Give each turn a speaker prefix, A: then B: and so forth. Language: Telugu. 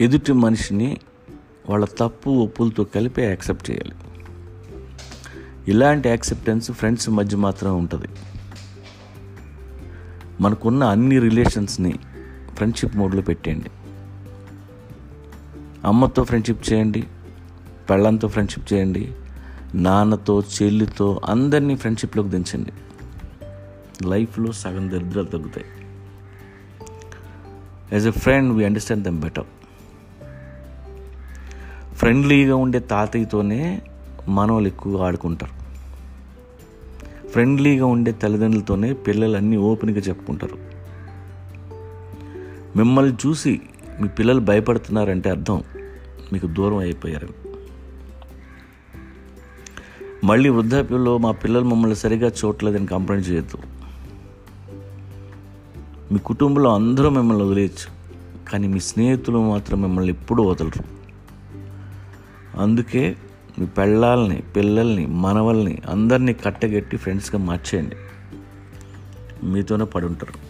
A: ఎదుటి మనిషిని వాళ్ళ తప్పు ఒప్పులతో కలిపి యాక్సెప్ట్ చేయాలి. ఇలాంటి యాక్సెప్టెన్స్ ఫ్రెండ్స్ మధ్య మాత్రమే ఉంటుంది. మనకున్న అన్ని రిలేషన్స్ని ఫ్రెండ్షిప్ మోడ్లో పెట్టేయండి. అమ్మతో ఫ్రెండ్షిప్ చేయండి పెళ్ళంతో ఫ్రెండ్షిప్ చేయండి నాన్నతో చెల్లితో అందరినీ ఫ్రెండ్షిప్లోకి దించండి. లైఫ్లో సగం దరిద్రాలు తగ్గుతాయి. As a friend we understand them better ఫ్రెండ్లీగా ఉండే తాతయ్యతోనే మనవాళ్ళు ఎక్కువగా ఆడుకుంటారు. ఫ్రెండ్లీగా ఉండే తల్లిదండ్రులతోనే పిల్లలు అన్నీ ఓపెన్గా చెప్పుకుంటారు. మిమ్మల్ని చూసి మీ పిల్లలు భయపడుతున్నారంటే అర్థం మీకు దూరం అయిపోయారని. మళ్ళీ వృద్ధాప్యంలో మా పిల్లలు మమ్మల్ని సరిగా చూడలేదని కంప్లైంట్ చేయొద్దు. మీ కుటుంబంలో అందరూ మిమ్మల్ని వదిలేయచ్చు కానీ మీ స్నేహితులు మాత్రం మిమ్మల్ని ఎప్పుడూ వదలరు. అందుకే మీ పెళ్ళాలని పిల్లల్ని మనవల్ని అందరినీ కట్టగెట్టి ఫ్రెండ్స్గా మార్చేయండి. మీతోనే పడి ఉంటారు